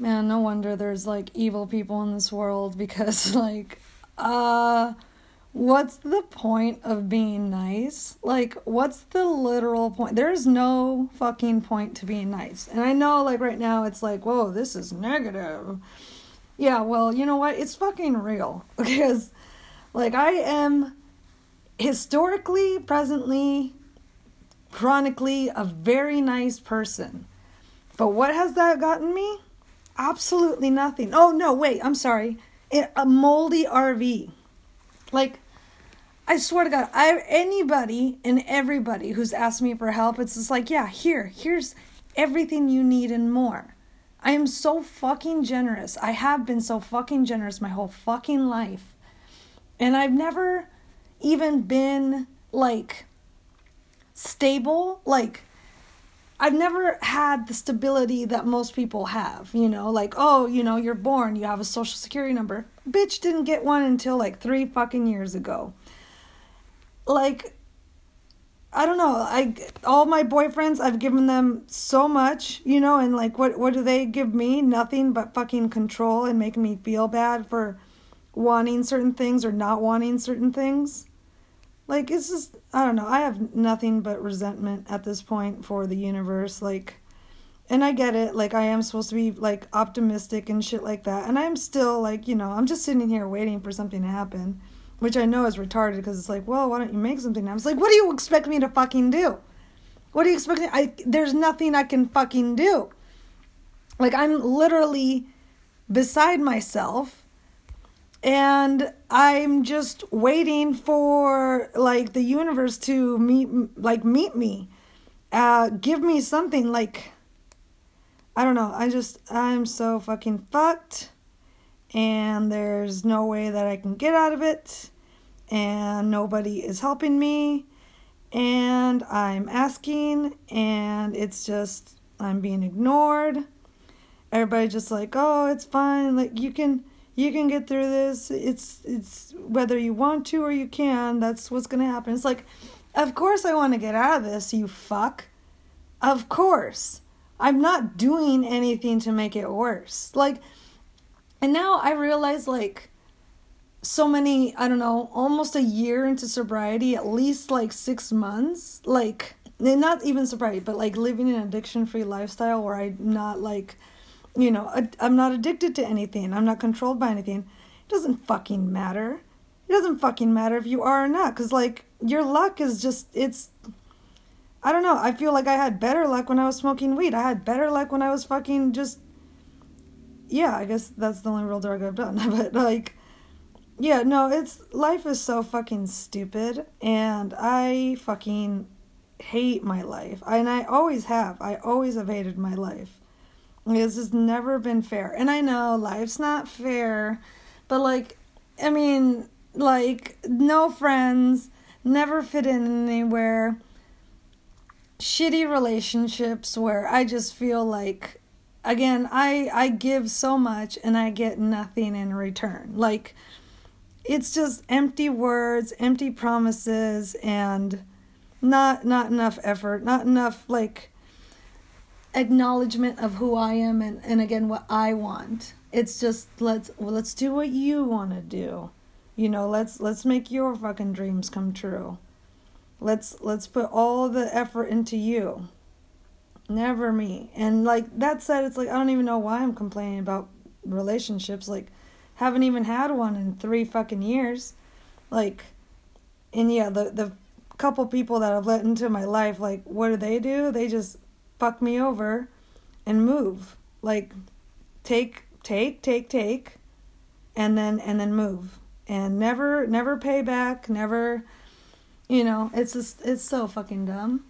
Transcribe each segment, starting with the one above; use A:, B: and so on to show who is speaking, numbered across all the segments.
A: Man, no wonder there's like evil people in this world because like uh what's the point of being nice? Like what's the literal point? There's no fucking point to being nice. And I know like right now it's like, "Whoa, this is negative." Yeah, well, you know what? It's fucking real because like I am historically, presently, chronically a very nice person. But what has that gotten me? Absolutely nothing. Oh, no, wait, I'm sorry. A moldy RV. Like, I swear to God, I anybody and everybody who's asked me for help, it's just like, yeah, here, here's everything you need and more. I am so fucking generous. I have been so fucking generous my whole fucking life. And I've never even been like stable. Like, I've never had the stability that most people have, you know, like, oh, you know, you're born, you have a social security number. Bitch didn't get one until like three fucking years ago. Like, I don't know. I all my boyfriends, I've given them so much, you know, and like what what do they give me? Nothing but fucking control and making me feel bad for wanting certain things or not wanting certain things. Like it's just I don't know. I have nothing but resentment at this point for the universe like and I get it. Like I am supposed to be like optimistic and shit like that. And I'm still like, you know, I'm just sitting here waiting for something to happen, which I know is retarded because it's like, well, why don't you make something? I was like, what do you expect me to fucking do? What do you expect? Me? I there's nothing I can fucking do. Like I'm literally beside myself and i'm just waiting for like the universe to meet like meet me. Uh give me something like i don't know. I just i'm so fucking fucked. And there's no way that i can get out of it. And nobody is helping me. And i'm asking. And it's just i'm being ignored. Everybody just like oh it's fine. Like you can you can get through this. It's it's whether you want to or you can. That's what's going to happen. It's like of course I want to get out of this, you fuck. Of course. I'm not doing anything to make it worse. Like and now I realize like so many, I don't know, almost a year into sobriety, at least like 6 months, like not even sobriety, but like living an addiction-free lifestyle where I'm not like you know, I'm not addicted to anything. I'm not controlled by anything. It doesn't fucking matter. It doesn't fucking matter if you are or not. Because, like, your luck is just, it's. I don't know. I feel like I had better luck when I was smoking weed. I had better luck when I was fucking just. Yeah, I guess that's the only real drug I've done. but, like. Yeah, no, it's. Life is so fucking stupid. And I fucking hate my life. And I always have. I always have hated my life this has never been fair. And I know life's not fair, but like, I mean, like, no friends, never fit in anywhere, shitty relationships where I just feel like, again, I, I give so much and I get nothing in return. Like, it's just empty words, empty promises, and not not enough effort, not enough like acknowledgement of who I am and, and again what I want. It's just let's well, let's do what you want to do. You know, let's let's make your fucking dreams come true. Let's let's put all the effort into you. Never me. And like that said, it's like I don't even know why I'm complaining about relationships. Like haven't even had one in 3 fucking years. Like and yeah, the the couple people that I've let into my life, like what do they do? They just fuck me over and move. Like take take take take and then and then move. And never never pay back, never you know, it's just it's so fucking dumb.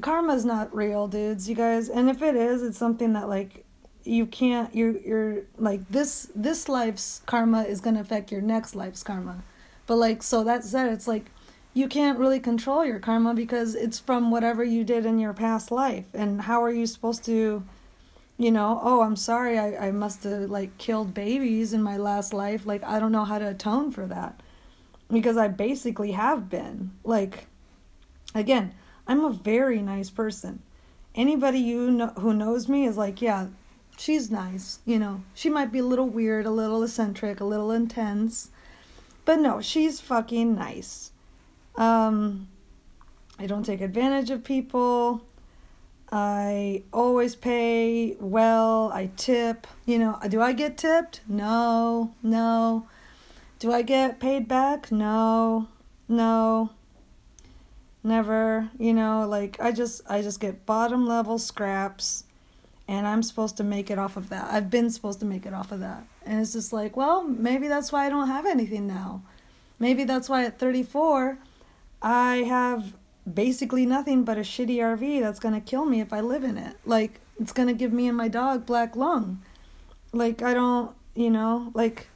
A: Karma's not real, dudes, you guys. And if it is, it's something that like you can't you're you're like this this life's karma is to affect your next life's karma. But like so that said, it's like you can't really control your karma because it's from whatever you did in your past life. And how are you supposed to, you know, oh, I'm sorry, I, I must have like killed babies in my last life. Like, I don't know how to atone for that because I basically have been. Like, again, I'm a very nice person. Anybody you know who knows me is like, yeah, she's nice, you know. She might be a little weird, a little eccentric, a little intense. But no, she's fucking nice. Um I don't take advantage of people. I always pay well. I tip. You know, do I get tipped? No, no. Do I get paid back? No, no. Never. You know, like I just I just get bottom level scraps and I'm supposed to make it off of that. I've been supposed to make it off of that. And it's just like, well, maybe that's why I don't have anything now. Maybe that's why at 34 I have basically nothing but a shitty RV that's going to kill me if I live in it. Like, it's going to give me and my dog black lung. Like, I don't, you know, like,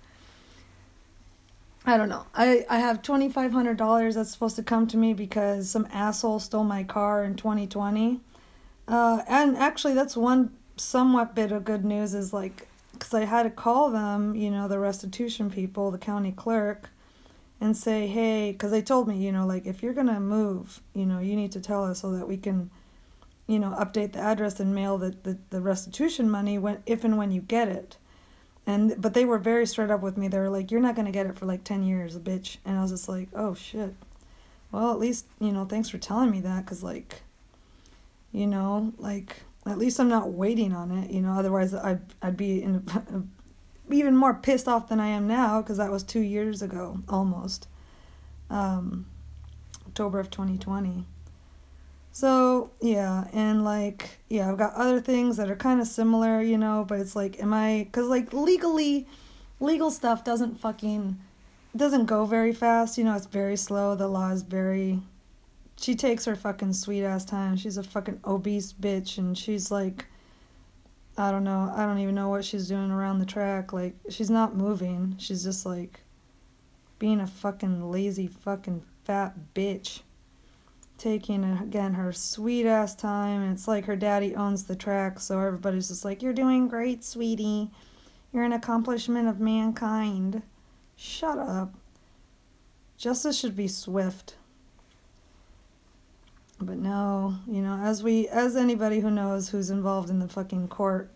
A: I don't know. I, I have $2,500 that's supposed to come to me because some asshole stole my car in 2020. Uh, and actually, that's one somewhat bit of good news is like, because I had to call them, you know, the restitution people, the county clerk and say, hey, because they told me, you know, like if you're gonna move, you know, you need to tell us so that we can, you know, update the address and mail the, the, the restitution money when if and when you get it. And but they were very straight up with me. They were like, "You're not gonna get it for like ten years, bitch." And I was just like, "Oh shit." Well, at least you know, thanks for telling me that, cause like, you know, like at least I'm not waiting on it. You know, otherwise I'd I'd be in a, even more pissed off than I am now because that was two years ago almost. Um, October of 2020. So, yeah, and like, yeah, I've got other things that are kind of similar, you know, but it's like, am I, because like legally, legal stuff doesn't fucking, doesn't go very fast, you know, it's very slow. The law is very, she takes her fucking sweet ass time. She's a fucking obese bitch and she's like, I don't know. I don't even know what she's doing around the track. Like, she's not moving. She's just like being a fucking lazy fucking fat bitch. Taking, again, her sweet ass time. And it's like her daddy owns the track, so everybody's just like, You're doing great, sweetie. You're an accomplishment of mankind. Shut up. Justice should be swift but no, you know, as we as anybody who knows who's involved in the fucking court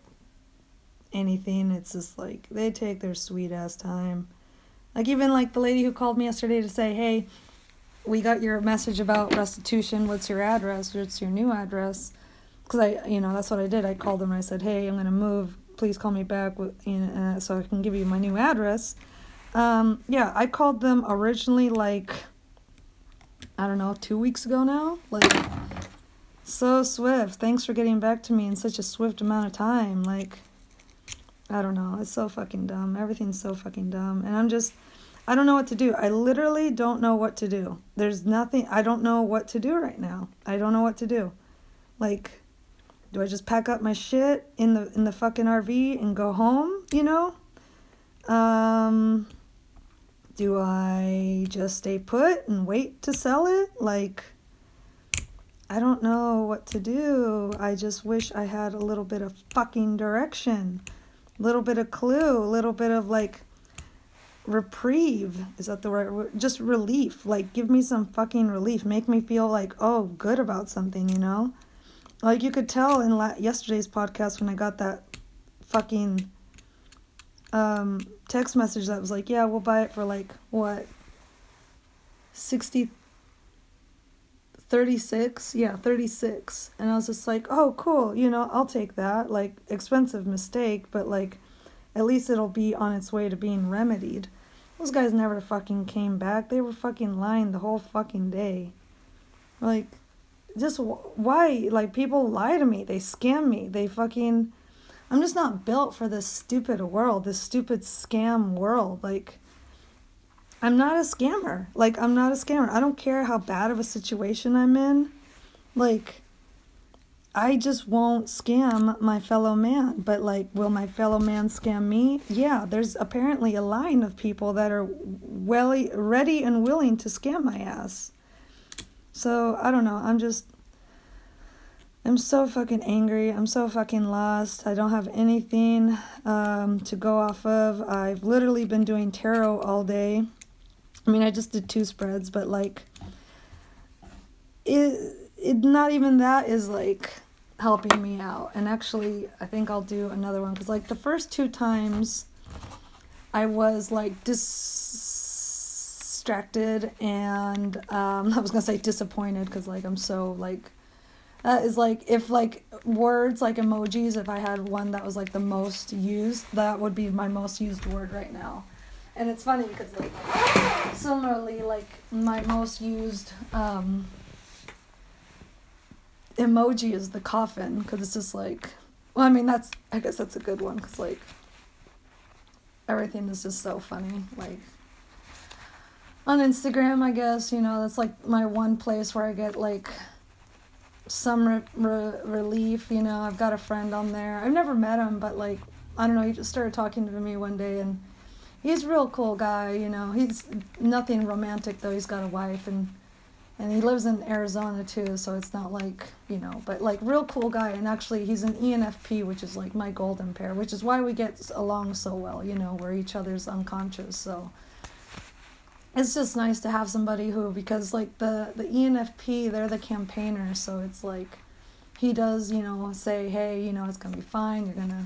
A: anything, it's just like they take their sweet ass time. Like even like the lady who called me yesterday to say, "Hey, we got your message about restitution. What's your address? What's your new address?" Cuz I, you know, that's what I did. I called them and I said, "Hey, I'm to move. Please call me back with, uh, so I can give you my new address." Um, yeah, I called them originally like I don't know, two weeks ago now. Like, so swift. Thanks for getting back to me in such a swift amount of time. Like, I don't know. It's so fucking dumb. Everything's so fucking dumb. And I'm just, I don't know what to do. I literally don't know what to do. There's nothing, I don't know what to do right now. I don't know what to do. Like, do I just pack up my shit in the in the fucking RV and go home, you know? Um do I just stay put and wait to sell it? Like, I don't know what to do. I just wish I had a little bit of fucking direction, a little bit of clue, a little bit of like reprieve. Is that the right word? Just relief. Like, give me some fucking relief. Make me feel like, oh, good about something, you know? Like, you could tell in la- yesterday's podcast when I got that fucking um, text message that was like, yeah, we'll buy it for like, what, 60, 36? Yeah, 36. And I was just like, oh, cool, you know, I'll take that. Like, expensive mistake, but like, at least it'll be on its way to being remedied. Those guys never fucking came back. They were fucking lying the whole fucking day. Like, just why? Like, people lie to me. They scam me. They fucking I'm just not built for this stupid world, this stupid scam world. Like, I'm not a scammer. Like, I'm not a scammer. I don't care how bad of a situation I'm in. Like, I just won't scam my fellow man. But, like, will my fellow man scam me? Yeah, there's apparently a line of people that are well, ready and willing to scam my ass. So, I don't know. I'm just I'm so fucking angry. I'm so fucking lost. I don't have anything um, to go off of. I've literally been doing tarot all day. I mean, I just did two spreads, but like, it, it not even that is like, helping me out. And actually, I think I'll do another one because, like, the first two times I was like distracted and um, I was gonna say disappointed because, like, I'm so like. That is like if like words like emojis if I had one that was like the most used that would be my most used word right now. And it's funny because like similarly like my most used um, emoji is the coffin because it's just like well i mean that's i guess that's a good one because like everything is just so funny like on instagram i guess you know that's like my one place where i get like some re- re- relief you know i've got a friend on there i've never met him but like i don't know he just started talking to me one day and he's a real cool guy you know he's nothing romantic though he's got a wife and and he lives in Arizona too, so it's not like you know, but like real cool guy. And actually, he's an ENFP, which is like my golden pair, which is why we get along so well. You know, we're each other's unconscious. So it's just nice to have somebody who, because like the the ENFP, they're the campaigner, so it's like he does, you know, say, hey, you know, it's gonna be fine. You're gonna,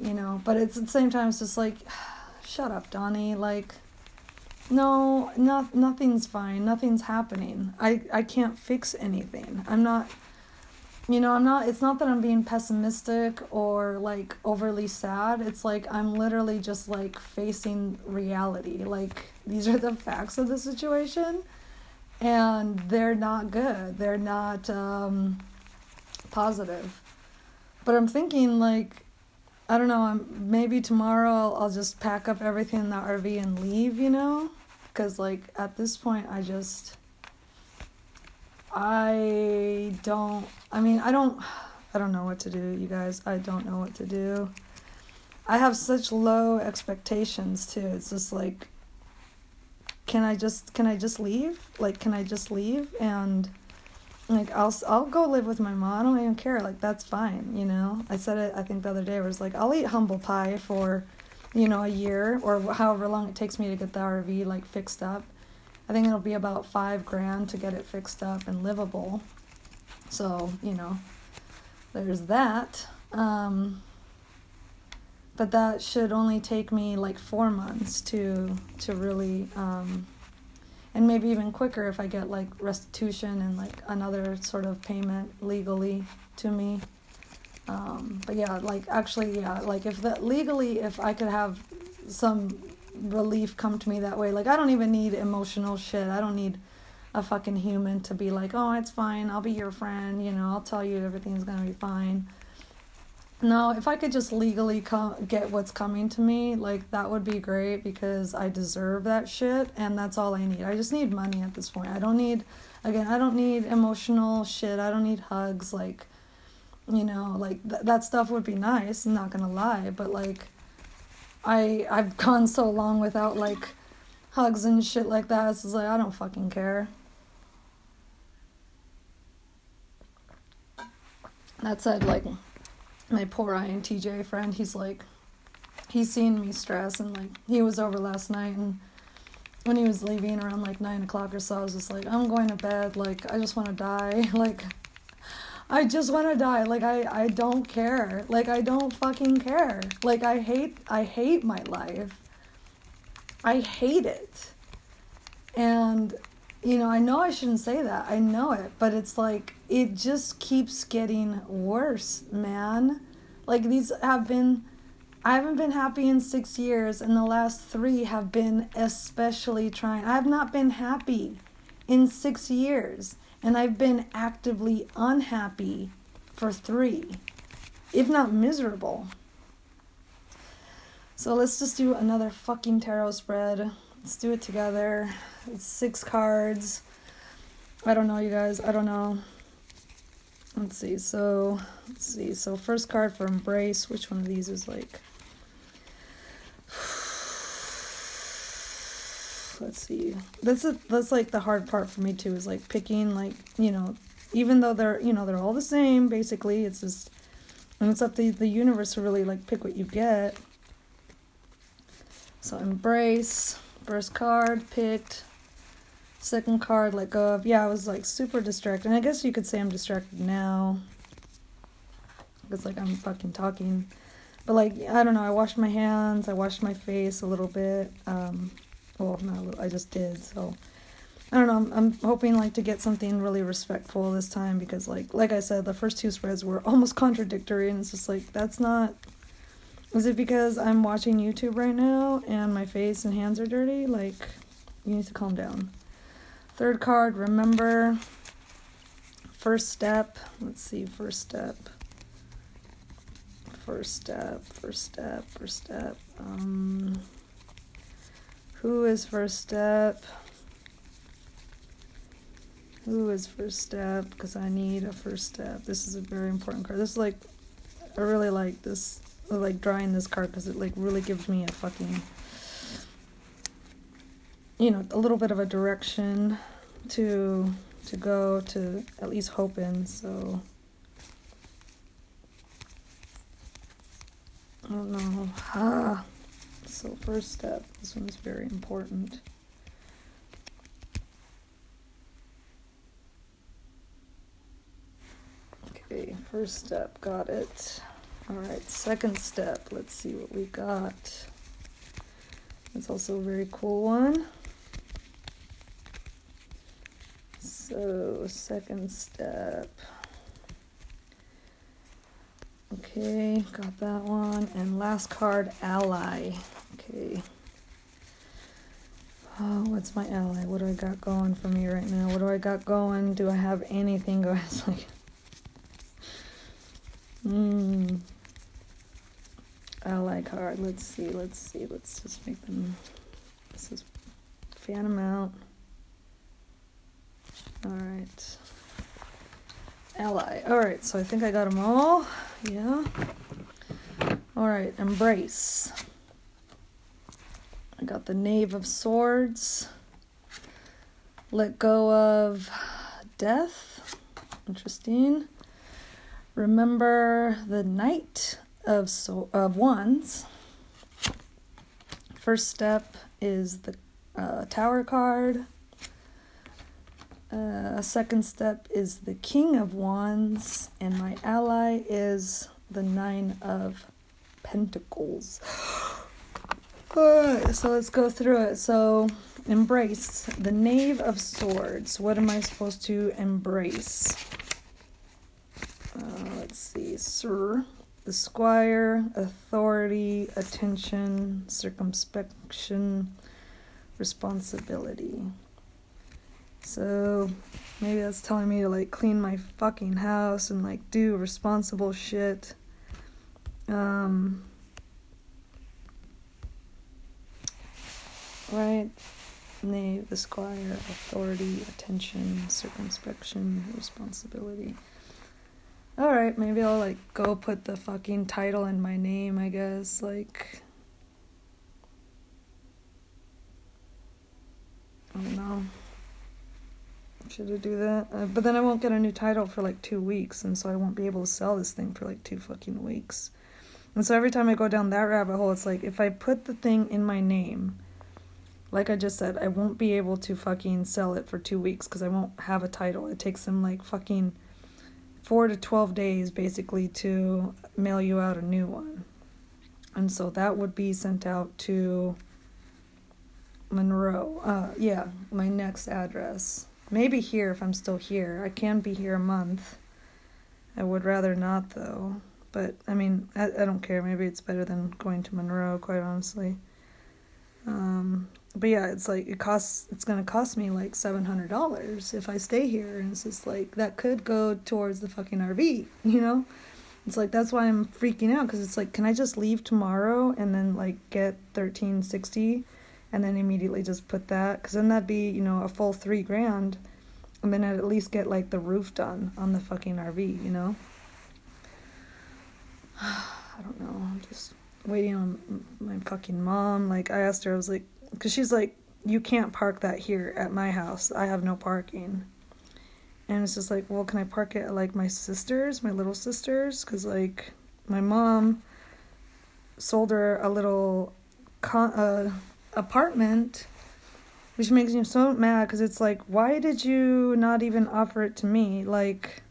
A: you know, but it's at the same time, it's just like, shut up, Donnie, like no, not nothing's fine. Nothing's happening. I I can't fix anything. I'm not you know, I'm not it's not that I'm being pessimistic or like overly sad. It's like I'm literally just like facing reality. Like these are the facts of the situation and they're not good. They're not um positive. But I'm thinking like I don't know, I'm maybe tomorrow I'll, I'll just pack up everything in the RV and leave, you know? because like at this point i just i don't i mean i don't i don't know what to do you guys i don't know what to do i have such low expectations too it's just like can i just can i just leave like can i just leave and like I'll I'll go live with my mom. I don't even care. Like that's fine, you know. I said it. I think the other day. I was like, I'll eat humble pie for you know, a year or however long it takes me to get the RV like fixed up. I think it'll be about five grand to get it fixed up and livable. So, you know, there's that. Um, but that should only take me like four months to to really um, and maybe even quicker if I get like restitution and like another sort of payment legally to me. Um, but yeah, like actually, yeah, like if that legally, if I could have some relief come to me that way, like I don't even need emotional shit. I don't need a fucking human to be like, oh, it's fine. I'll be your friend. You know, I'll tell you everything's gonna be fine. No, if I could just legally come get what's coming to me, like that would be great because I deserve that shit and that's all I need. I just need money at this point. I don't need again, I don't need emotional shit. I don't need hugs like you know like th- that stuff would be nice i'm not gonna lie but like i i've gone so long without like hugs and shit like that it's like i don't fucking care that said like my poor intj friend he's like he's seen me stress and like he was over last night and when he was leaving around like nine o'clock or so i was just like i'm going to bed like i just want to die like I just want to die. Like I I don't care. Like I don't fucking care. Like I hate I hate my life. I hate it. And you know, I know I shouldn't say that. I know it, but it's like it just keeps getting worse, man. Like these have been I haven't been happy in 6 years and the last 3 have been especially trying. I have not been happy in 6 years and I've been actively unhappy for three, if not miserable. So let's just do another fucking tarot spread. Let's do it together. It's six cards. I don't know, you guys. I don't know. Let's see. So, let's see. So, first card for Embrace. Which one of these is like. let's see. That's a, that's like the hard part for me too is like picking like you know, even though they're you know they're all the same basically. It's just and it's up to the universe to really like pick what you get. So embrace first card picked. Second card let go of. Yeah, I was like super distracted. And I guess you could say I'm distracted now. It's like I'm fucking talking. But like I don't know. I washed my hands. I washed my face a little bit. Um, well, not a little. I just did. So I don't know. I'm, I'm hoping like to get something really respectful this time because like like I said, the first two spreads were almost contradictory, and it's just like that's not. Is it because I'm watching YouTube right now and my face and hands are dirty? Like, you need to calm down. Third card, remember. First step. Let's see, first step first step, first step, first step. Um, who is first step? Who is first step? Because I need a first step. This is a very important card. This is like, I really like this, like drawing this card because it like really gives me a fucking, you know, a little bit of a direction to to go to at least hope in. So I don't know. Ah. So, first step. This one's very important. Okay, first step. Got it. All right, second step. Let's see what we got. It's also a very cool one. So, second step. Okay, got that one. And last card, ally. Okay. Oh, what's my ally? What do I got going for me right now? What do I got going? Do I have anything going? It's like, hmm. Ally card. Let's see. Let's see. Let's just make them. This is fan them out. All right. Ally. All right. So I think I got them all. Yeah. All right, embrace. I got the Knave of Swords. Let go of death. Interesting. Remember the Knight of so- of Wands. First step is the uh, Tower card. Uh, second step is the King of Wands, and my ally is the Nine of Pentacles. So let's go through it. So, embrace the Knave of Swords. What am I supposed to embrace? Uh, let's see, Sir. The Squire, authority, attention, circumspection, responsibility. So maybe that's telling me to like clean my fucking house and like do responsible shit. Um, right? Knave, the squire, authority, attention, circumspection, responsibility. Alright, maybe I'll like go put the fucking title in my name, I guess. Like, I don't know. Should I do that? Uh, but then I won't get a new title for like two weeks, and so I won't be able to sell this thing for like two fucking weeks. And so every time I go down that rabbit hole, it's like if I put the thing in my name, like I just said, I won't be able to fucking sell it for two weeks because I won't have a title. It takes them like fucking four to 12 days basically to mail you out a new one. And so that would be sent out to Monroe. Uh, yeah, my next address. Maybe here if I'm still here. I can be here a month. I would rather not though. But I mean, I, I don't care. Maybe it's better than going to Monroe, quite honestly. Um, but yeah, it's like it costs. It's gonna cost me like seven hundred dollars if I stay here, and it's just like that could go towards the fucking RV, you know. It's like that's why I'm freaking out because it's like, can I just leave tomorrow and then like get thirteen sixty and then immediately just put that because then that'd be you know a full three grand and then I'd at least get like the roof done on the fucking RV you know I don't know I'm just waiting on my fucking mom like I asked her I was like because she's like you can't park that here at my house I have no parking and it's just like well can I park it at like my sister's my little sister's because like my mom sold her a little con- uh, apartment, which makes me so mad because it's like, why did you not even offer it to me? Like,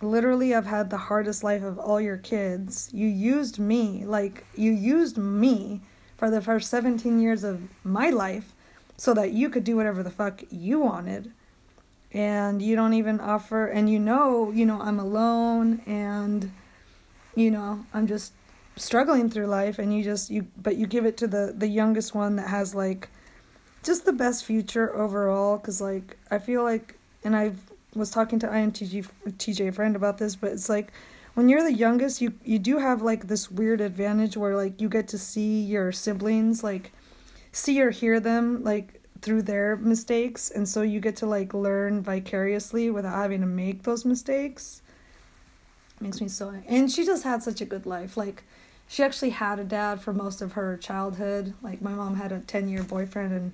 A: literally I've had the hardest life of all your kids. You used me, like you used me for the first 17 years of my life so that you could do whatever the fuck you wanted. And you don't even offer and you know, you know, I'm alone and you know, I'm just struggling through life and you just you but you give it to the the youngest one that has like just the best future overall cuz like I feel like and I've was talking to INTJ TJ friend about this, but it's like when you're the youngest, you you do have like this weird advantage where like you get to see your siblings like see or hear them like through their mistakes. And so you get to like learn vicariously without having to make those mistakes. Makes me so and she just had such a good life. Like she actually had a dad for most of her childhood. Like my mom had a 10 year boyfriend and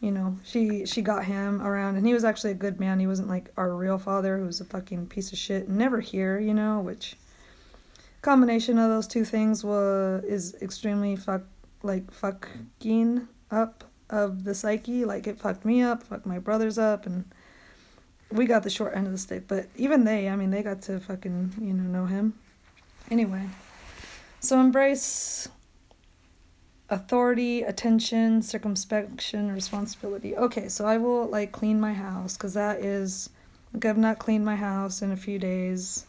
A: you know, she she got him around and he was actually a good man. He wasn't like our real father who was a fucking piece of shit never here, you know, which combination of those two things was is extremely fuck like fucking up of the psyche. Like it fucked me up, fucked my brothers up and we got the short end of the stick. But even they, I mean, they got to fucking, you know, know him. Anyway. So embrace authority, attention, circumspection, responsibility. Okay, so I will like clean my house because that is like I've not cleaned my house in a few days,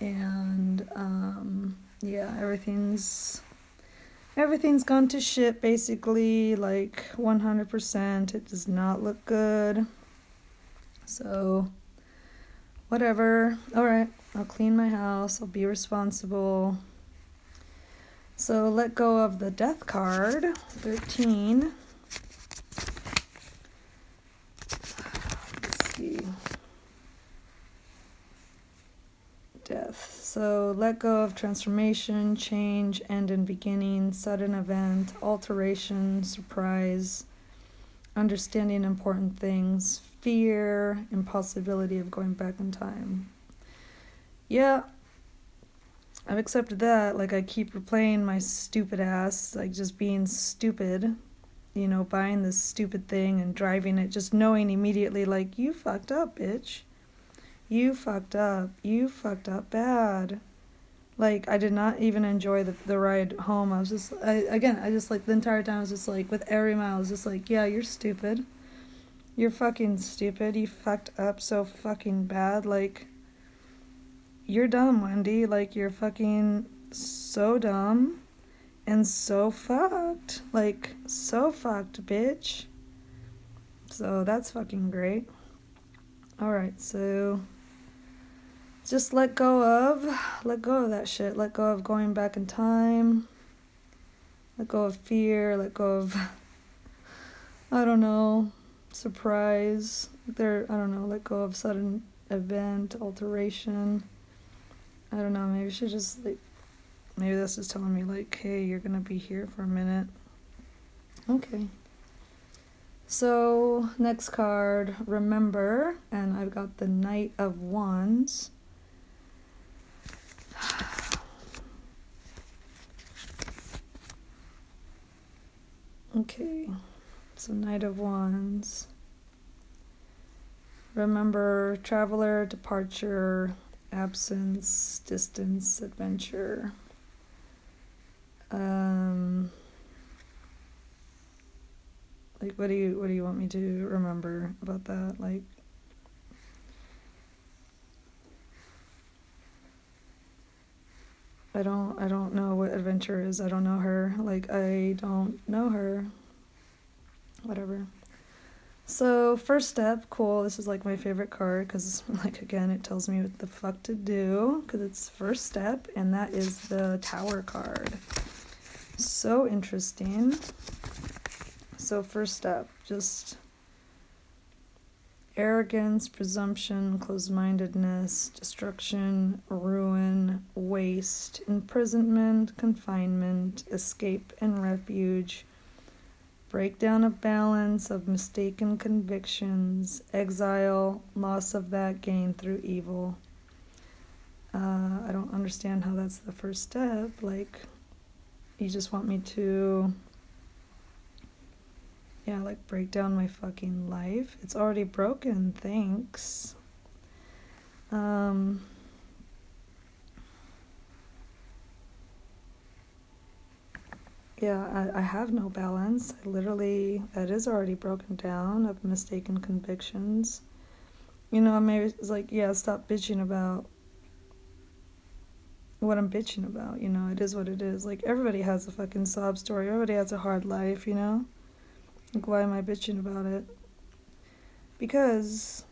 A: and um, yeah, everything's everything's gone to shit basically. Like one hundred percent, it does not look good. So, whatever. All right, I'll clean my house. I'll be responsible. So let go of the death card, 13. Let's see. Death. So let go of transformation, change, end and beginning, sudden event, alteration, surprise, understanding important things, fear, impossibility of going back in time. Yeah, I've accepted that. Like, I keep replaying my stupid ass, like, just being stupid, you know, buying this stupid thing and driving it, just knowing immediately, like, you fucked up, bitch. You fucked up. You fucked up bad. Like, I did not even enjoy the, the ride home. I was just, I, again, I just, like, the entire time I was just, like, with every mile, I was just, like, yeah, you're stupid. You're fucking stupid. You fucked up so fucking bad. Like, you're dumb, Wendy. Like, you're fucking so dumb and so fucked. Like, so fucked, bitch. So that's fucking great. Alright, so just let go of let go of that shit. Let go of going back in time. Let go of fear, let go of I don't know, surprise. There I don't know, let go of sudden event, alteration. I don't know, maybe she just like maybe this is telling me like, hey, you're gonna be here for a minute. Okay. So next card, remember, and I've got the Knight of Wands. Okay, so Knight of Wands. Remember, traveler, departure, absence, distance, adventure. Um, like what do you what do you want me to remember about that? Like I don't I don't know what adventure is. I don't know her. Like I don't know her. Whatever. So, first step, cool. This is like my favorite card because, like, again, it tells me what the fuck to do because it's first step, and that is the Tower card. So interesting. So, first step, just arrogance, presumption, closed mindedness, destruction, ruin, waste, imprisonment, confinement, escape, and refuge breakdown of balance, of mistaken convictions, exile, loss of that gain through evil. Uh, I don't understand how that's the first step. Like, you just want me to, yeah, like break down my fucking life. It's already broken, thanks. Um, yeah, I, I have no balance. I literally, that is already broken down of mistaken convictions. You know, maybe it's like, yeah, stop bitching about what I'm bitching about. You know, it is what it is. Like, everybody has a fucking sob story. Everybody has a hard life, you know? Like, why am I bitching about it? Because,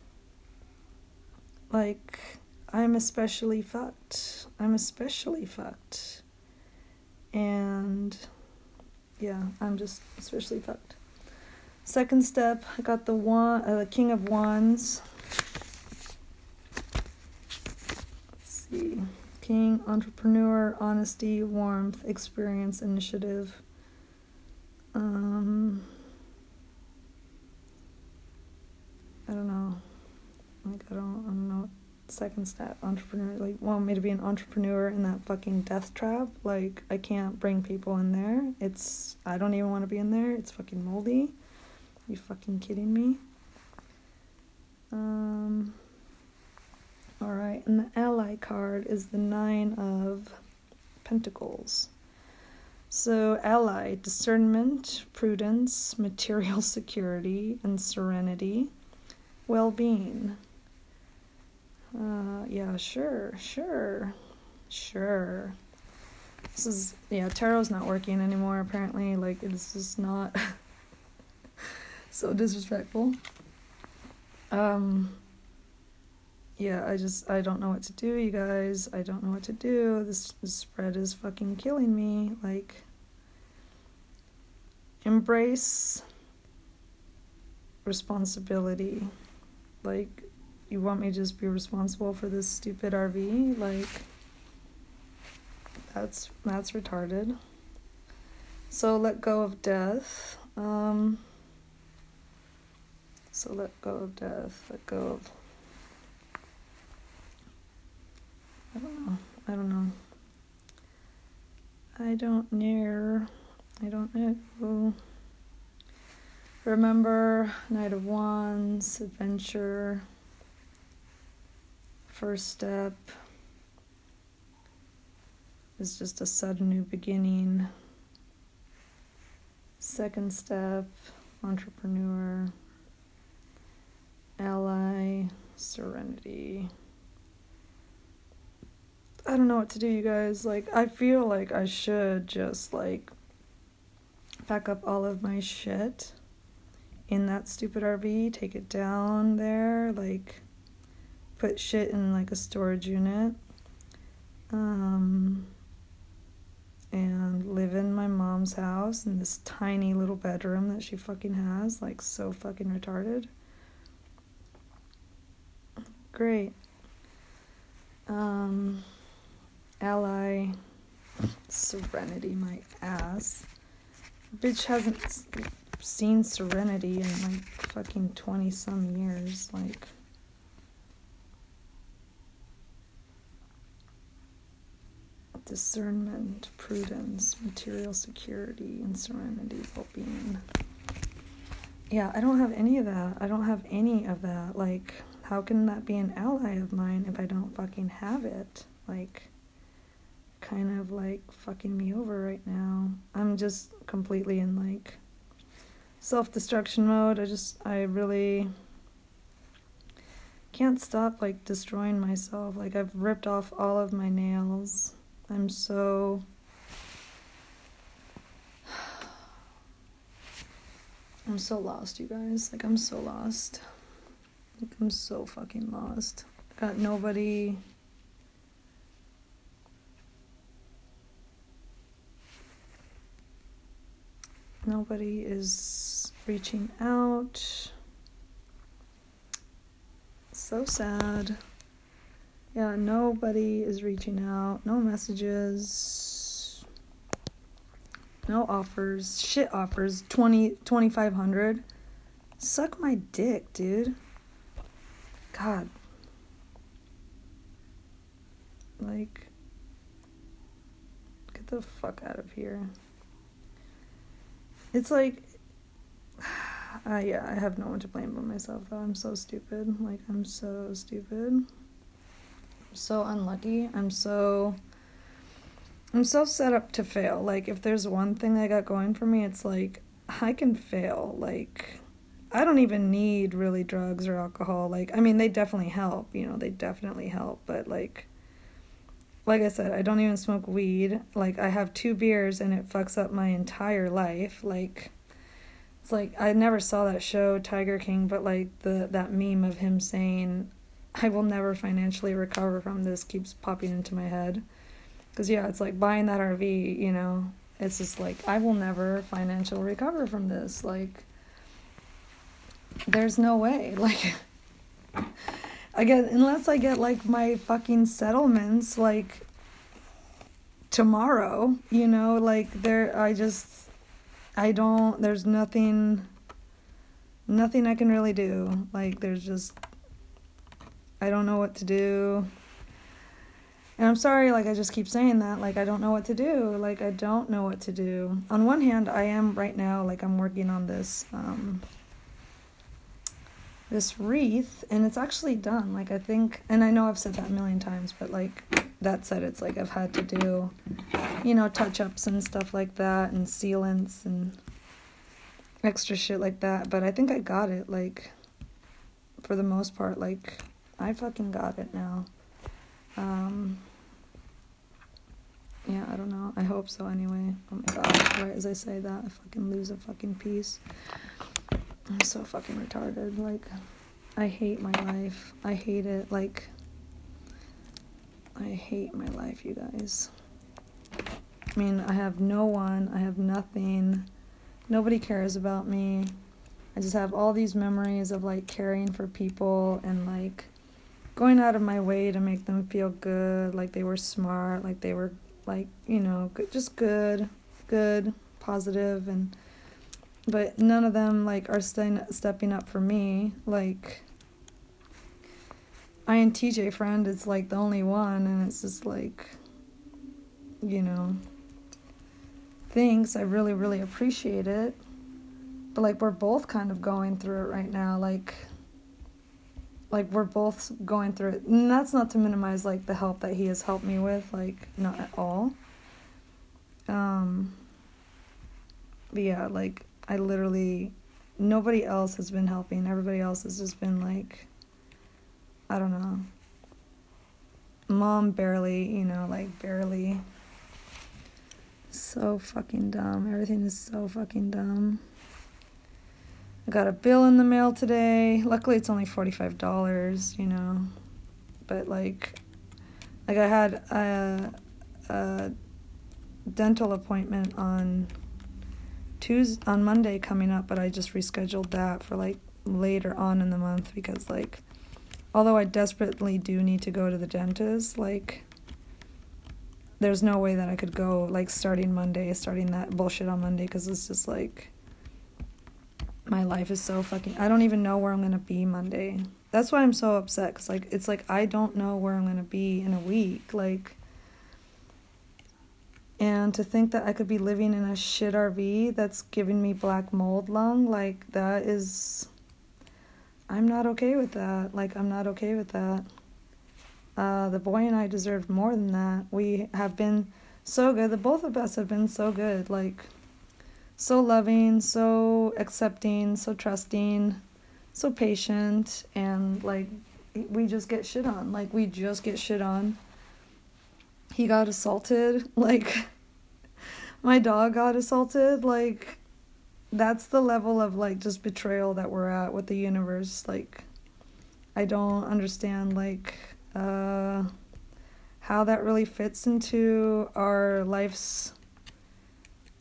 A: like, I'm especially fucked. I'm especially fucked. And yeah, I'm just especially fucked. Second step, I got the one, uh, the King of Wands. Let's see, King, entrepreneur, honesty, warmth, experience, initiative. Um, I don't know. Like I don't, I don't know second step entrepreneur like want me to be an entrepreneur in that fucking death trap? Like i can't bring people in there. It's i don't even want to be in there. It's fucking moldy. Are you fucking kidding me? Um all right and the ally card is the nine of pentacles. So ally discernment prudence material security and serenity. Well-being uh, yeah, sure, sure, sure. This is yeah, tarot's not working anymore. Apparently, like it's just not so disrespectful. Um. Yeah, I just I don't know what to do, you guys. I don't know what to do. This, this spread is fucking killing me. Like, embrace responsibility. Like, you want me to just be responsible for this stupid RV? Like that's that's retarded. So let go of death. Um so let go of death. Let go of I don't know. I don't know. I don't know. I don't know. Remember, Knight of Wands, adventure. First step is just a sudden new beginning. Second step, entrepreneur, ally, serenity. I don't know what to do, you guys. Like, I feel like I should just, like, pack up all of my shit in that stupid RV, take it down there, like, put shit in like a storage unit um, and live in my mom's house in this tiny little bedroom that she fucking has like so fucking retarded. Great. Um, ally serenity my ass. Bitch hasn't seen serenity in like fucking 20 some years like discernment, prudence, material security, and serenity, well being. Yeah, I don't have any of that. I don't have any of that. Like, how can that be an ally of mine if I don't fucking have it? Like, kind of like fucking me over right now. I'm just completely in like self destruction mode. I just, I really can't stop like destroying myself. Like, I've ripped off all of my nails I'm so I'm so lost, you guys. Like I'm so lost. Like I'm so fucking lost. Got nobody Nobody is reaching out. So sad. Yeah, nobody is reaching out. No messages. No offers. Shit offers. 20 2500. Suck my dick, dude. God. Like get the fuck out of here. It's like uh, yeah, I have no one to blame but myself though. I'm so stupid. Like I'm so stupid. So unlucky. I'm so I'm so set up to fail. Like if there's one thing I got going for me, it's like I can fail. Like I don't even need really drugs or alcohol. Like I mean, they definitely help, you know, they definitely help, but like like I said, I don't even smoke weed. Like I have two beers and it fucks up my entire life. Like it's like I never saw that show Tiger King, but like the that meme of him saying I will never financially recover from this keeps popping into my head. Cuz yeah, it's like buying that RV, you know. It's just like I will never financially recover from this. Like there's no way. Like get unless I get like my fucking settlements like tomorrow, you know, like there I just I don't there's nothing nothing I can really do. Like there's just I don't know what to do. And I'm sorry, like, I just keep saying that. Like, I don't know what to do. Like, I don't know what to do. On one hand, I am right now, like, I'm working on this, um, this wreath and it's actually done like i think and i know i've said that a million times but like that said it's like i've had to do you know touch ups and stuff like that and sealants and extra shit like that but i think i got it like for the most part like i fucking got it now um yeah i don't know i hope so anyway oh my god right as i say that i fucking lose a fucking piece I'm so fucking retarded. Like, I hate my life. I hate it. Like, I hate my life, you guys. I mean, I have no one. I have nothing. Nobody cares about me. I just have all these memories of like caring for people and like going out of my way to make them feel good, like they were smart, like they were like, you know, just good, good, positive and but none of them like are st- stepping up for me. Like I and TJ friend is like the only one and it's just like you know thanks I really really appreciate it. But like we're both kind of going through it right now like like we're both going through it and that's not to minimize like the help that he has helped me with like not at all um but yeah like I literally nobody else has been helping. Everybody else has just been like I don't know. Mom barely, you know, like barely. So fucking dumb. Everything is so fucking dumb. I got a bill in the mail today. Luckily it's only $45, you know. But like like I had a, a dental appointment on Tuesday on Monday coming up, but I just rescheduled that for like later on in the month because like although I desperately do need to go to the dentist, like there's no way that I could go like starting Monday, starting that bullshit on Monday cuz it's just like my life is so fucking I don't even know where I'm going to be Monday. That's why I'm so upset cuz like it's like I don't know where I'm going to be in a week. Like and to think that I could be living in a shit RV that's giving me black mold lung, like that is. I'm not okay with that. Like, I'm not okay with that. Uh, the boy and I deserved more than that. We have been so good. The both of us have been so good. Like, so loving, so accepting, so trusting, so patient. And, like, we just get shit on. Like, we just get shit on he got assaulted. Like, my dog got assaulted. Like, that's the level of, like, just betrayal that we're at with the universe. Like, I don't understand, like, uh, how that really fits into our life's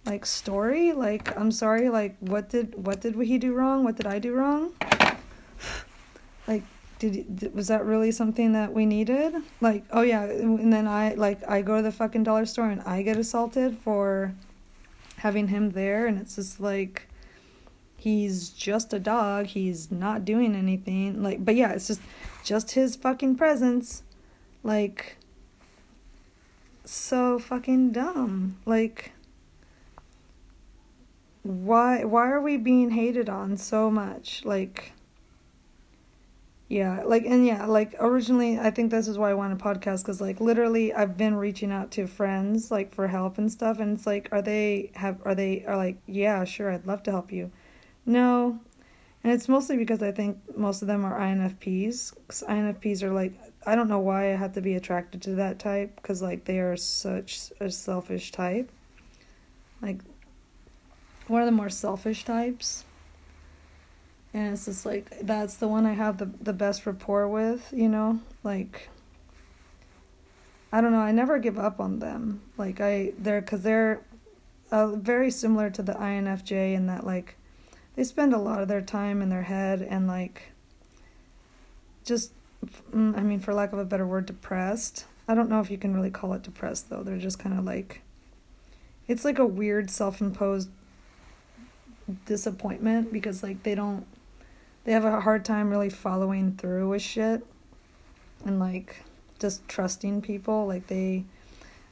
A: like story like i'm sorry like what did what did he do wrong what did i do wrong like did was that really something that we needed? Like, oh yeah, and then I like I go to the fucking dollar store and I get assaulted for having him there and it's just like he's just a dog, he's not doing anything. Like, but yeah, it's just just his fucking presence like so fucking dumb. Like why why are we being hated on so much? Like yeah, like and yeah, like originally I think this is why I wanted a podcast cuz like literally I've been reaching out to friends like for help and stuff and it's like are they have are they are like yeah, sure, I'd love to help you. No. And it's mostly because I think most of them are INFPs. Cuz INFPs are like I don't know why I have to be attracted to that type cuz like they are such a selfish type. Like one of the more selfish types and it's just like that's the one I have the the best rapport with, you know, like I don't know, I never give up on them. Like I they're cuz they're uh, very similar to the INFJ in that like they spend a lot of their time in their head and like just mm, I mean for lack of a better word depressed. I don't know if you can really call it depressed though. They're just kind of like it's like a weird self-imposed disappointment because like they don't they have a hard time really following through with shit and like just trusting people. Like they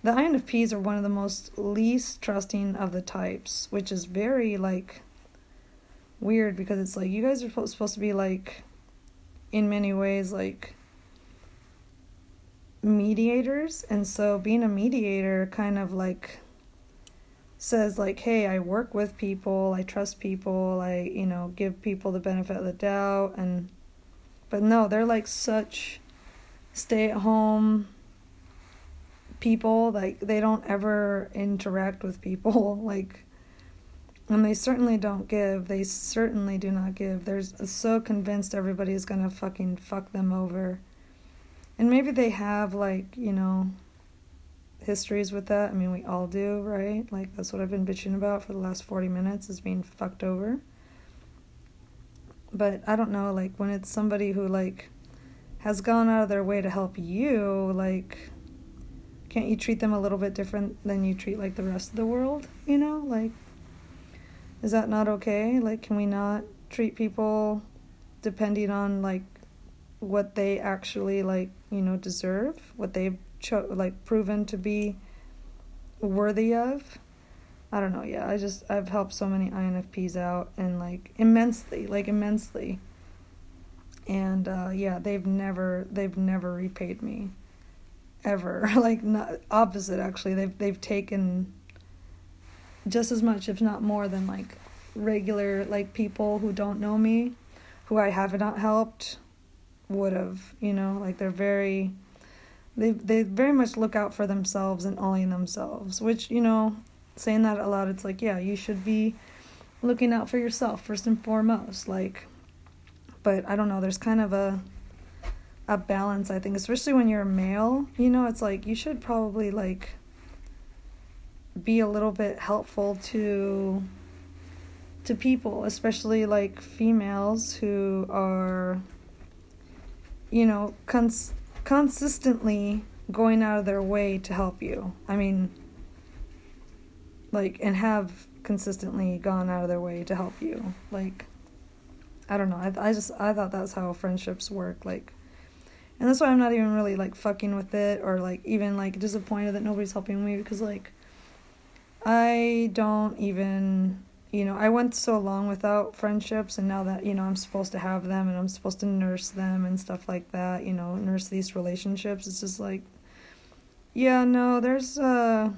A: the INFPs are one of the most least trusting of the types which is very like weird because it's like you guys are supposed to be like in many ways like mediators. And so being a mediator kind of like says like hey i work with people i trust people i you know give people the benefit of the doubt and but no they're like such stay at home people like they don't ever interact with people like and they certainly don't give they certainly do not give. They're so convinced everybody's gonna fucking fuck them over. And maybe they have like you know histories with that. I mean, we all do, right? Like, that's what I've been bitching about for the last 40 minutes is being fucked over. But I don't know, like, when it's somebody who, like, has gone out of their way to help you, like, can't you treat them a little bit different than you treat, like, the rest of the world? You know? Like, is that not okay? Like, can we not treat people depending on, like, what they actually, like, you know, deserve? What they've cho- like proven to be worthy of. I don't know. Yeah, I just I've helped so many INFPs out and like immensely, like immensely. And uh, yeah, they've never they've never repaid me, ever. like not opposite actually. They've they've taken just as much, if not more, than like regular like people who don't know me, who I have not helped, would have. You know, like they're very they they very much look out for themselves and only themselves which you know saying that aloud it's like yeah you should be looking out for yourself first and foremost like but i don't know there's kind of a a balance i think especially when you're a male you know it's like you should probably like be a little bit helpful to to people especially like females who are you know cons- consistently going out of their way to help you. I mean, like, and have consistently gone out of their way to help you. Like, I don't know. I, I just, I thought that's how friendships work. Like, and that's why I'm not even really like fucking with it or like even like disappointed that nobody's helping me because like, I don't even you know, I went so long without friendships, and now that, you know, I'm supposed to have them and I'm supposed to nurse them and stuff like that, you know, nurse these relationships, it's just like, yeah, no, there's, uh,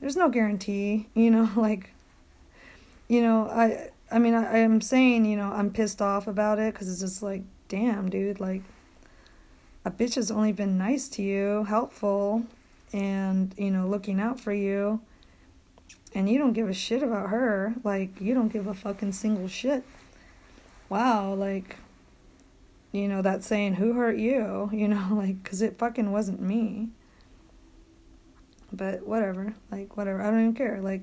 A: there's no guarantee, you know, like, you know, I, I mean, I, I am saying, you know, I'm pissed off about it because it's just like, damn, dude, like, a bitch has only been nice to you, helpful, and, you know, looking out for you and you don't give a shit about her. Like, you don't give a fucking single shit. Wow, like, you know, that saying, who hurt you? You know, like, because it fucking wasn't me. But whatever. Like, whatever. I don't even care. Like,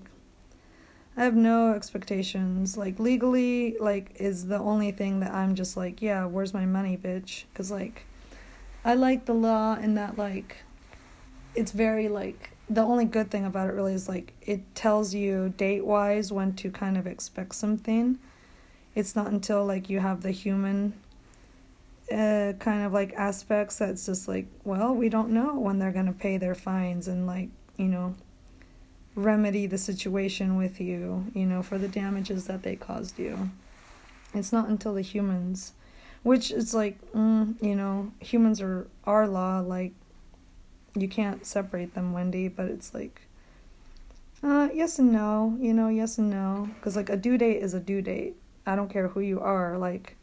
A: I have no expectations. Like, legally, like, is the only thing that I'm just like, yeah, where's my money, bitch? Because, like, I like the law in that, like, it's very, like, the only good thing about it really is like it tells you date wise when to kind of expect something. It's not until like you have the human uh, kind of like aspects that's just like, well, we don't know when they're going to pay their fines and like, you know, remedy the situation with you, you know, for the damages that they caused you. It's not until the humans which is like mm, you know humans are our law like you can't separate them wendy but it's like uh yes and no you know yes and no because like a due date is a due date i don't care who you are like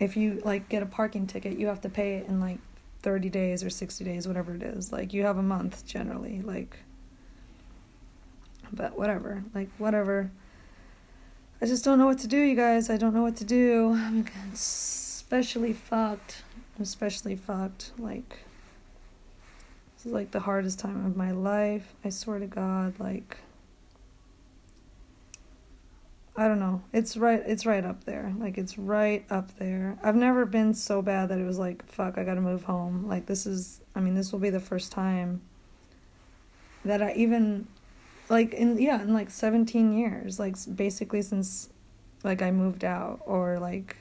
A: if you like get a parking ticket you have to pay it in like 30 days or 60 days whatever it is like you have a month generally like but whatever like whatever I just don't know what to do, you guys. I don't know what to do. I'm especially fucked. I'm especially fucked. Like, this is like the hardest time of my life. I swear to God, like, I don't know. It's right. It's right up there. Like it's right up there. I've never been so bad that it was like, fuck, I gotta move home. Like this is. I mean, this will be the first time that I even like in yeah in like 17 years like basically since like i moved out or like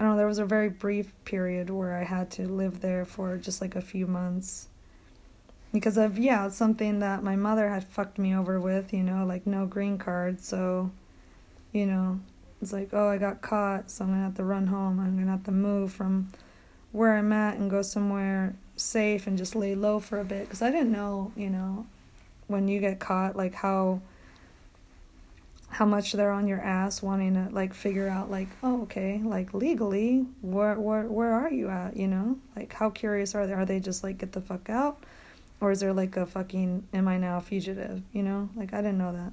A: i don't know there was a very brief period where i had to live there for just like a few months. Because of yeah something that my mother had fucked me over with you know like no green card so you know it's like oh i got caught so i'm gonna have to run home. I'm gonna have to move from where i'm at and go somewhere safe and just lay low for a bit. Because i didn't know you know when you get caught like how how much they're on your ass wanting to like figure out like oh okay like legally where where where are you at you know? Like how curious are they? Are they just like get the fuck out? Or is there like a fucking am i now a fugitive you know? Like i didn't know that.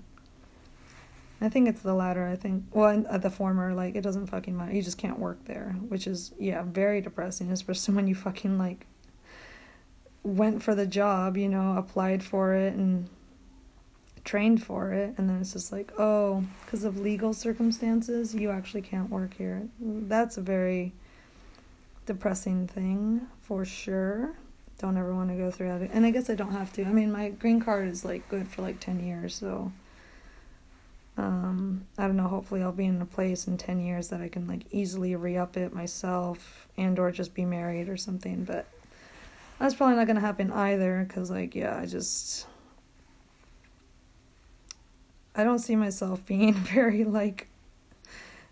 A: I think it's the latter i think well uh, the former like it doesn't fucking matter. You just can't work there which is yeah very depressing especially when you fucking like went for the job, you know, applied for it and trained for it, and then it's just like, oh, because of legal circumstances, you actually can't work here. That's a very depressing thing for sure. Don't ever want to go through that. And I guess I don't have to. I mean, my green card is like good for like 10 years, so um, I don't know, hopefully I'll be in a place in 10 years that I can like easily re-up it myself and or just be married or something, but that's probably not gonna happen either because like yeah i just i don't see myself being very like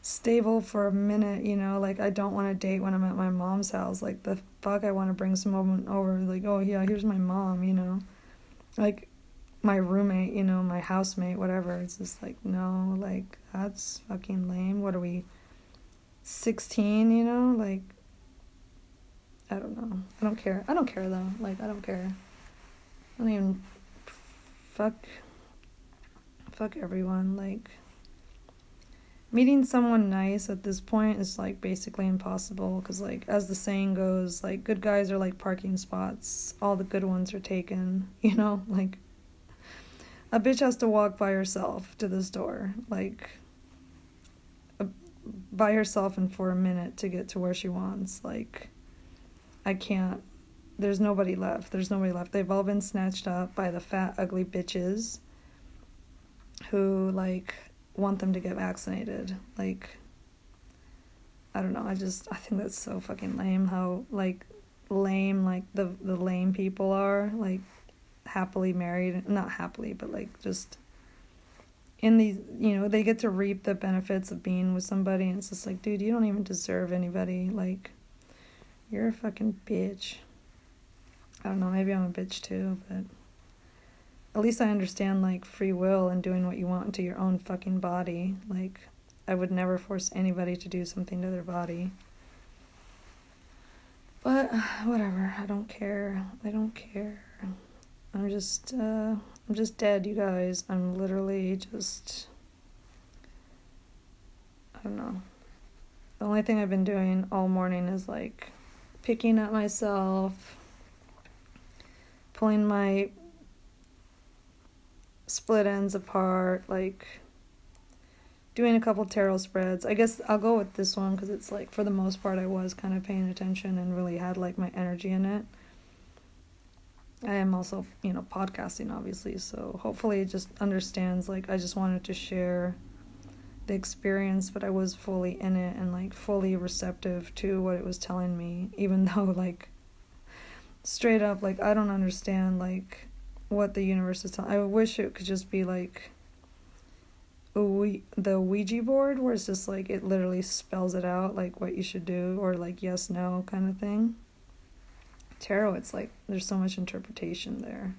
A: stable for a minute you know like i don't want to date when i'm at my mom's house like the fuck i want to bring someone over like oh yeah here's my mom you know like my roommate you know my housemate whatever it's just like no like that's fucking lame what are we 16 you know like I don't know. I don't care. I don't care though. Like I don't care. I don't even fuck fuck everyone. Like meeting someone nice at this point is like basically impossible because like as the saying goes, like good guys are like parking spots. All the good ones are taken. You know, like a bitch has to walk by herself to the store. Like by herself and for a minute to get to where she wants. Like I can't. There's nobody left. There's nobody left. They've all been snatched up by the fat, ugly bitches who, like, want them to get vaccinated. Like, I don't know. I just, I think that's so fucking lame how, like, lame, like, the, the lame people are. Like, happily married. Not happily, but, like, just in these you know they get to reap the benefits of being with somebody and it's just like dude you don't even deserve anybody like you're a fucking bitch. I don't know, maybe I'm a bitch too, but at least I understand like free will and doing what you want to your own fucking body. Like I would never force anybody to do something to their body. But whatever, I don't care. I don't care. I'm just uh I'm just dead, you guys. I'm literally just I don't know. The only thing I've been doing all morning is like picking at myself, pulling my split ends apart, like doing a couple tarot spreads. I guess I'll go with this one because it's like for the most part I was kind of paying attention and really had like my energy in it. I am also, you know, podcasting obviously, so hopefully it just understands like I just wanted to share the experience, but I was fully in it and like fully receptive to what it was telling me, even though like straight up like I don't understand like what the universe is telling. I wish it could just be like we the Ouija board where it's just like it literally spells it out like what you should do or like yes no kind of thing. Tarot, it's like there's so much interpretation there.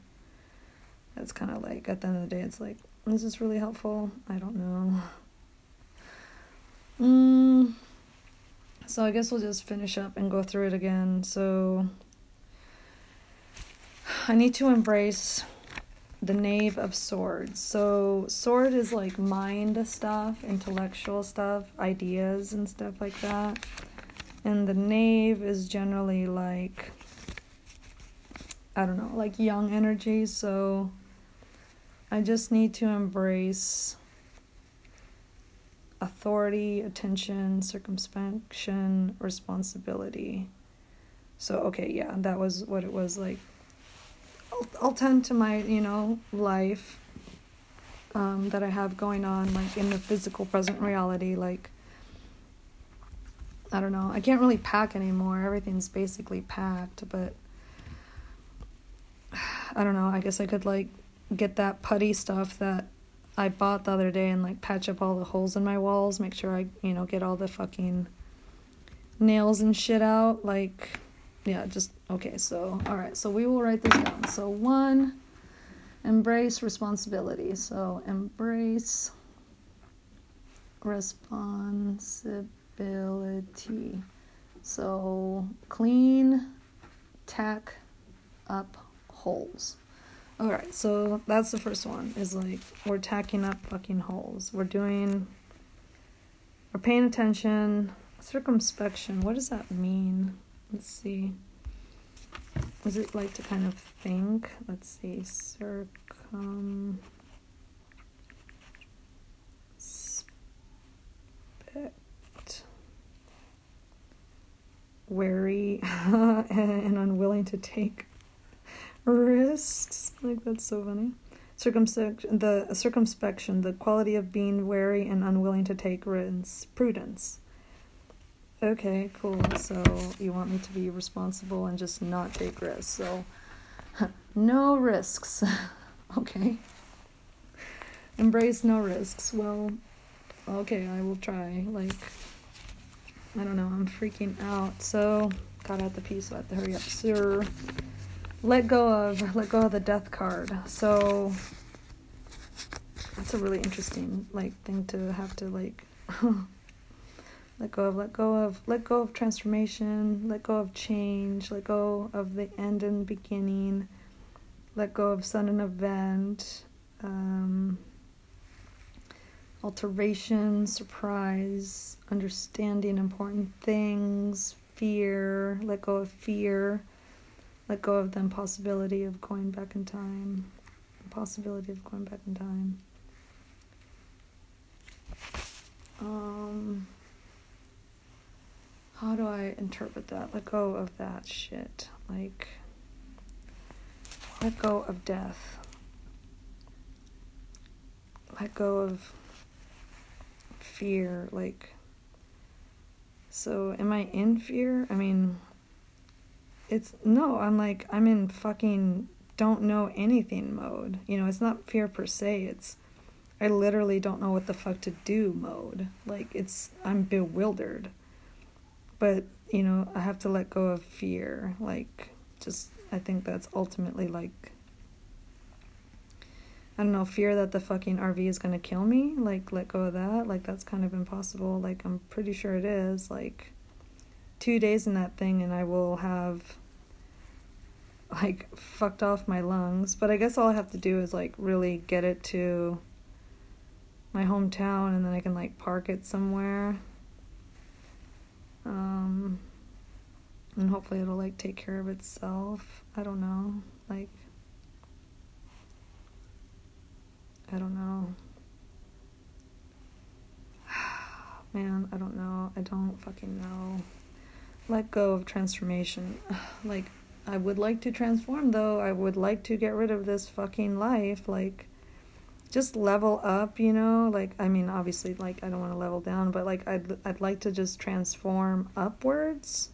A: It's kind of like at the end of the day, it's like is this really helpful? I don't know. Mm, so I guess we'll just finish up and go through it again. So I need to embrace the Knave of Swords. So, sword is like mind stuff, intellectual stuff, ideas and stuff like that. And the Knave is generally like, I don't know, like young energy. So, I just need to embrace authority, attention, circumspection, responsibility. So, okay, yeah, that was what it was like I'll, I'll tend to my you know life um, that I have going on like in the physical present reality like I don't know I can't really pack anymore. Everything's basically packed but I don't know. I guess I could like get that putty stuff that I bought the other day and like patch up all the holes in my walls make sure I you know get all the fucking nails and shit out like yeah, just okay. So, all right. So we will write this down. So, one, embrace responsibility. So, embrace responsibility. So, clean, tack up holes. All right. So, that's the first one is like we're tacking up fucking holes. We're doing, we're paying attention. Circumspection. What does that mean? Let's see. Is it like to kind of think? Let's see. Circum. Spect. Wary and unwilling to take risks. Like that's so funny. Circumspection, the uh, circumspection, the quality of being wary and unwilling to take risks. Prudence. Okay, cool. So you want me to be responsible and just not take risks. So no risks. okay. Embrace no risks. Well, okay, I will try. Like I don't know, I'm freaking out. So got out the piece, so I have to hurry up. Sir. Let go of let go of the death card. So that's a really interesting like thing to have to like let go of let go of let go of transformation let go of change let go of the end and beginning let go of sudden event um, alteration surprise understanding important things fear let go of fear let go of the impossibility of going back in time impossibility of going back in time. Um how do I interpret that? Let go of that shit. Like, let go of death. Let go of fear. Like, so am I in fear? I mean, it's no, I'm like, I'm in fucking don't know anything mode. You know, it's not fear per se, it's I literally don't know what the fuck to do mode. Like, it's, I'm bewildered but you know i have to let go of fear like just i think that's ultimately like i don't know fear that the fucking rv is to kill me like let go of that like that's kind of impossible like i'm pretty sure it is like two days in that thing and i will have like fucked off my lungs. But i guess all i have to do is like really get it to my hometown and then i can like park it somewhere um, and hopefully it'll like take care of itself. I don't know. Like, I don't know. Man, I don't know. I don't fucking know. Let go of transformation. like, I would like to transform though. I would like to get rid of this fucking life. Like, just level up, you know? Like I mean, obviously like I don't want to level down, but like I'd I'd like to just transform upwards.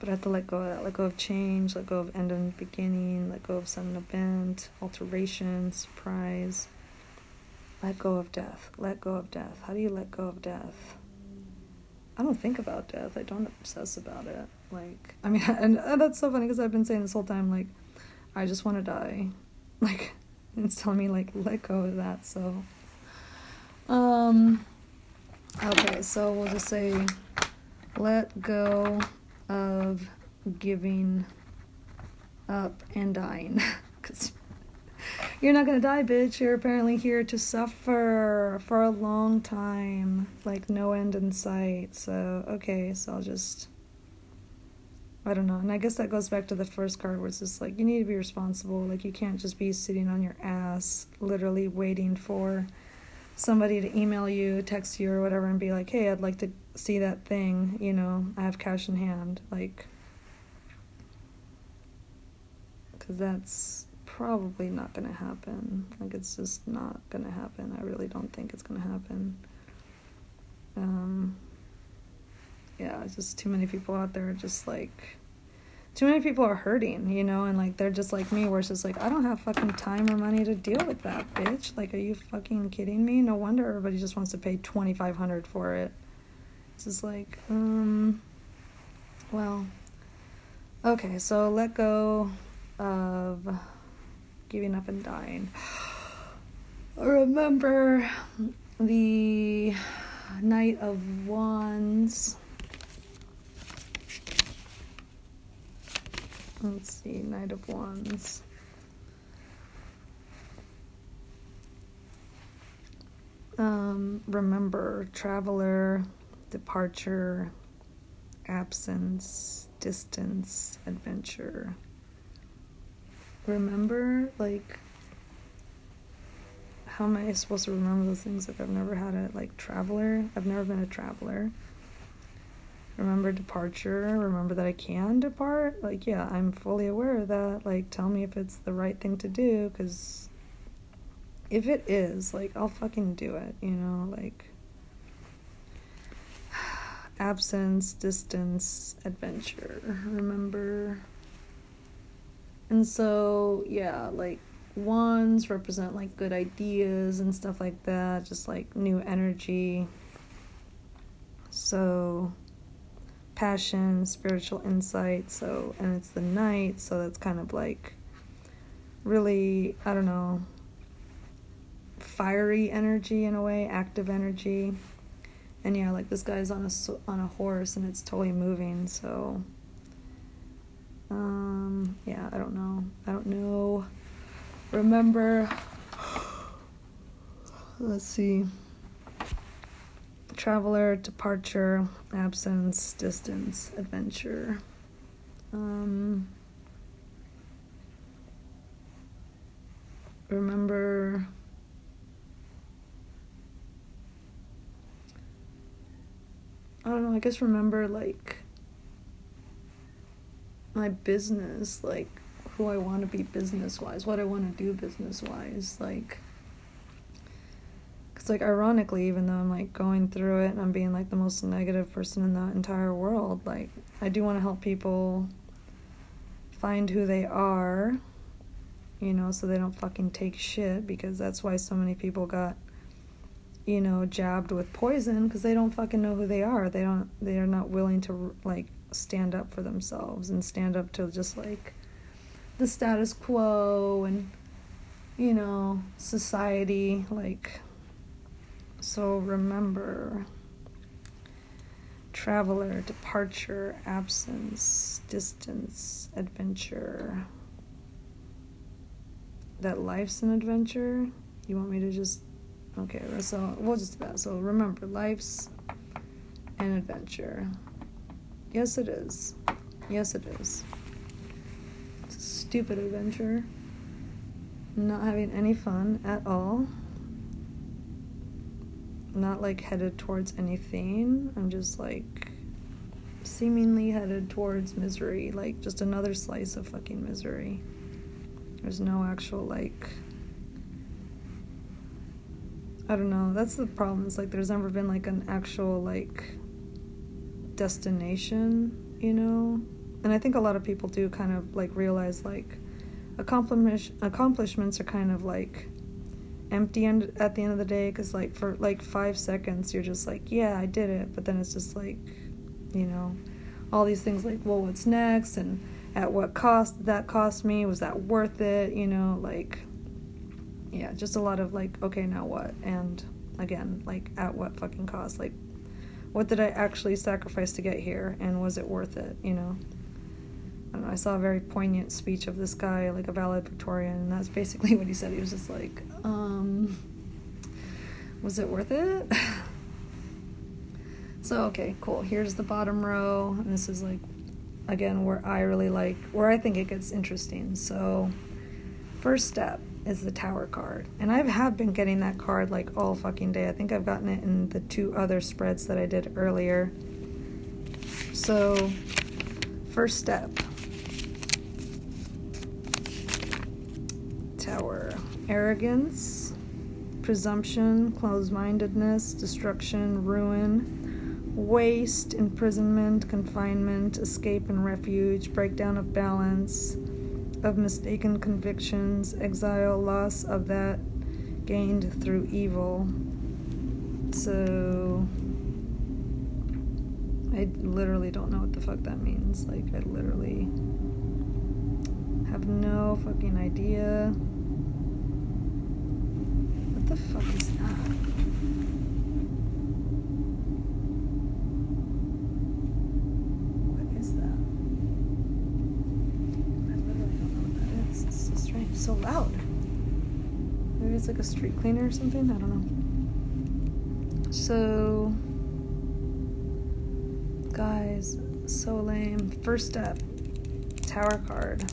A: But I have to let go of that, let go of change, let go of end and beginning, let go of sudden event, alteration, surprise, Let go of death. Let go of death. How do you let go of death? I don't think about death. I don't obsess about it. Like, I mean, and, and that's so funny because I've been saying this whole time, like, I just want to die. Like, it's telling me, like, let go of that. So, um, okay, so we'll just say, let go of giving up and dying. Because you're not gonna die, bitch. You're apparently here to suffer for a long time, like no end in sight. So, okay, so I'll just. I don't know. And I guess that goes back to the first card where it's just like you need to be responsible. Like you can't just be sitting on your ass, literally waiting for somebody to email you, text you, or whatever, and be like, hey, I'd like to see that thing. You know, I have cash in hand. Like, because that's probably not going to happen. Like, it's just not going to happen. I really don't think it's going to happen. Um, yeah, just too many people out there just like too many people are hurting, you know, and like they're just like me, where it's just like I don't have fucking time or money to deal with that, bitch. Like, are you fucking kidding me? No wonder everybody just wants to pay twenty five hundred for it. It's just like, um, well, okay, so let go of giving up and dying. Remember the Knight of Wands. Let's see, Knight of Wands. Um, remember, traveler, departure, absence, distance, adventure. Remember, like, how am I supposed to remember those things if I've never had a, like, traveler? I've never been a traveler remember departure remember that i can depart? Like yeah i'm fully aware of that. Like tell me if it's the right thing to do because if it is like i'll fucking do it you know? Like absence distance adventure remember? And so yeah like wands represent like good ideas and stuff like that just like new energy. So passion, spiritual insight. So, and it's the knight, so that's kind of like really, I don't know, fiery energy in a way, active energy. And yeah, like this guy's on a on a horse and it's totally moving. So, um, yeah, I don't know. I don't know. Remember, let's see traveler, departure, absence, distance, adventure. Um, remember I don't know, I guess remember like my business, like who I want to be business wise, what I want to do business wise, like it's like ironically even though i'm like going through it and i'm being like the most negative person in the entire world like i do want to help people find who they are you know so they don't fucking take shit because that's why so many people got you know jabbed with poison because they don't fucking know who they are. They don't they are not willing to like stand up for themselves and stand up to just like the status quo and you know society like so remember traveler, departure, absence, distance, adventure. That life's an adventure. You want me to just. Okay, so we'll just do that. So remember, life's an adventure. Yes, it is. Yes, it is. It's a stupid adventure. Not having any fun at all not like headed towards anything. I'm just like seemingly headed towards misery, like just another slice of fucking misery. There's no actual like I don't know. That's the problem. It's like there's never been like an actual like destination, you know? And I think a lot of people do kind of like realize like accomplish accomplishments are kind of like empty end at the end of the day because like for like five seconds you're just like yeah i did it. But then it's just like you know all these things like well what's next? And at what cost did that cost me? Was that worth it? You know like yeah just a lot of like okay now what? And again like at what fucking cost? Like what did i actually sacrifice to get here? And was it worth it? You know? I, know, I saw a very poignant speech of this guy, like a valedictorian, and that's basically what he said. He was just like, um, was it worth it? so, okay, cool. Here's the bottom row, and this is like, again, where I really like, where I think it gets interesting. So, first step is the tower card. And I have been getting that card like all fucking day. I think I've gotten it in the two other spreads that I did earlier. So, first step tower arrogance, presumption, closed mindedness, destruction, ruin, waste, imprisonment, confinement, escape and refuge, breakdown of balance, of mistaken convictions, exile, loss of that gained through evil. So. I literally don't know what the fuck that means. Like, I literally have no fucking idea. What the fuck is that? What is that? I literally don't know what that is. It's so strange. So loud. Maybe it's like a street cleaner or something? I don't know. So, guys, so lame. First step Tower card.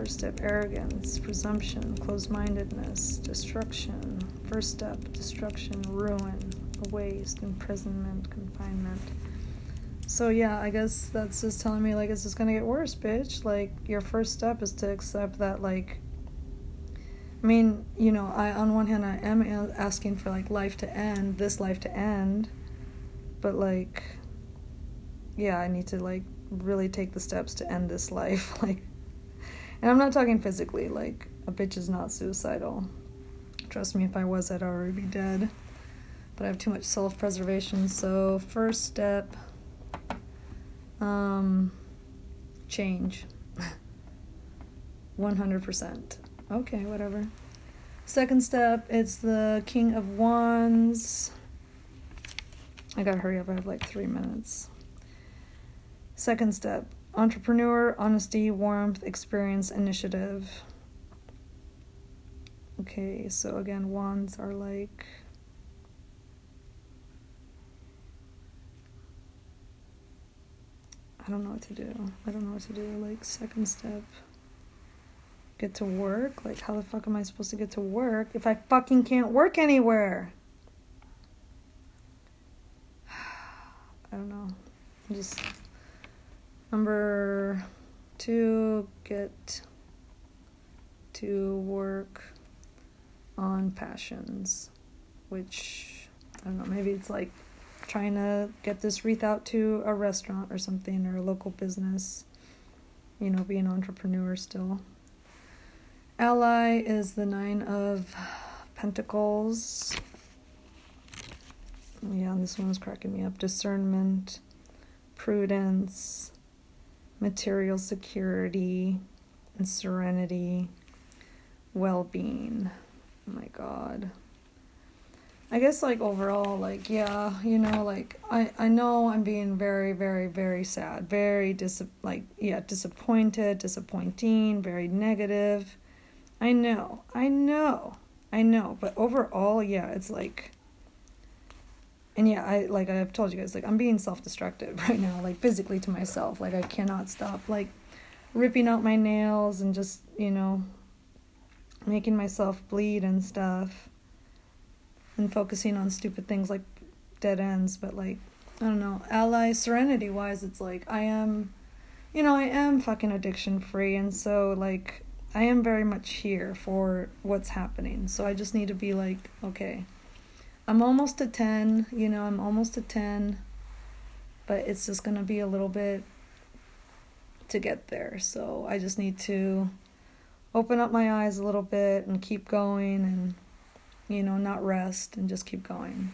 A: First step arrogance, presumption, closed mindedness, destruction. First step destruction, ruin, waste, imprisonment, confinement. So, yeah, I guess that's just telling me, like, it's just gonna get worse, bitch. Like, your first step is to accept that, like, I mean, you know, I on one hand I am asking for like life to end, this life to end, but like yeah, I need to like really take the steps to end this life. Like and I'm not talking physically, like, a bitch is not suicidal. Trust me, if I was, I'd already be dead. But I have too much self preservation. So, first step um, change. 100%. Okay, whatever. Second step, it's the King of Wands. I gotta hurry up, I have like three minutes. Second step, Entrepreneur, honesty, warmth, experience, initiative. Okay, so again, wands are like. I don't know what to do. I don't know what to do. Like, second step. Get to work? Like, how the fuck am I supposed to get to work if I fucking can't work anywhere? I don't know. I'm just Number two, get to work on passions, which I don't know, maybe it's like trying to get this wreath out to a restaurant or something or a local business, you know, be an entrepreneur still. Ally is the Nine of Pentacles. Yeah, this one one's cracking me up. Discernment, prudence, material security and serenity, well being. Oh my God. I guess like overall, like yeah, you know, like I I know I'm being very very very sad, very dis like yeah disappointed, disappointing, very negative. I know, I know, I know, but overall, yeah, it's like and yeah i like i've told you guys like i'm being self-destructive right now like physically to myself. Like i cannot stop like ripping out my nails and just you know making myself bleed and stuff and focusing on stupid things like dead ends. But like i don't know. Ally serenity wise it's like i am you know i am fucking addiction free and so like i am very much here for what's happening. So i just need to be like okay I'm almost a 10, you know, I'm almost a 10, but it's just going to be a little bit to get there. So I just need to open up my eyes a little bit and keep going and, you know, not rest and just keep going.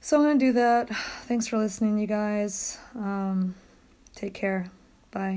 A: So I'm going to do that. Thanks for listening, you guys. Um, take care. Bye.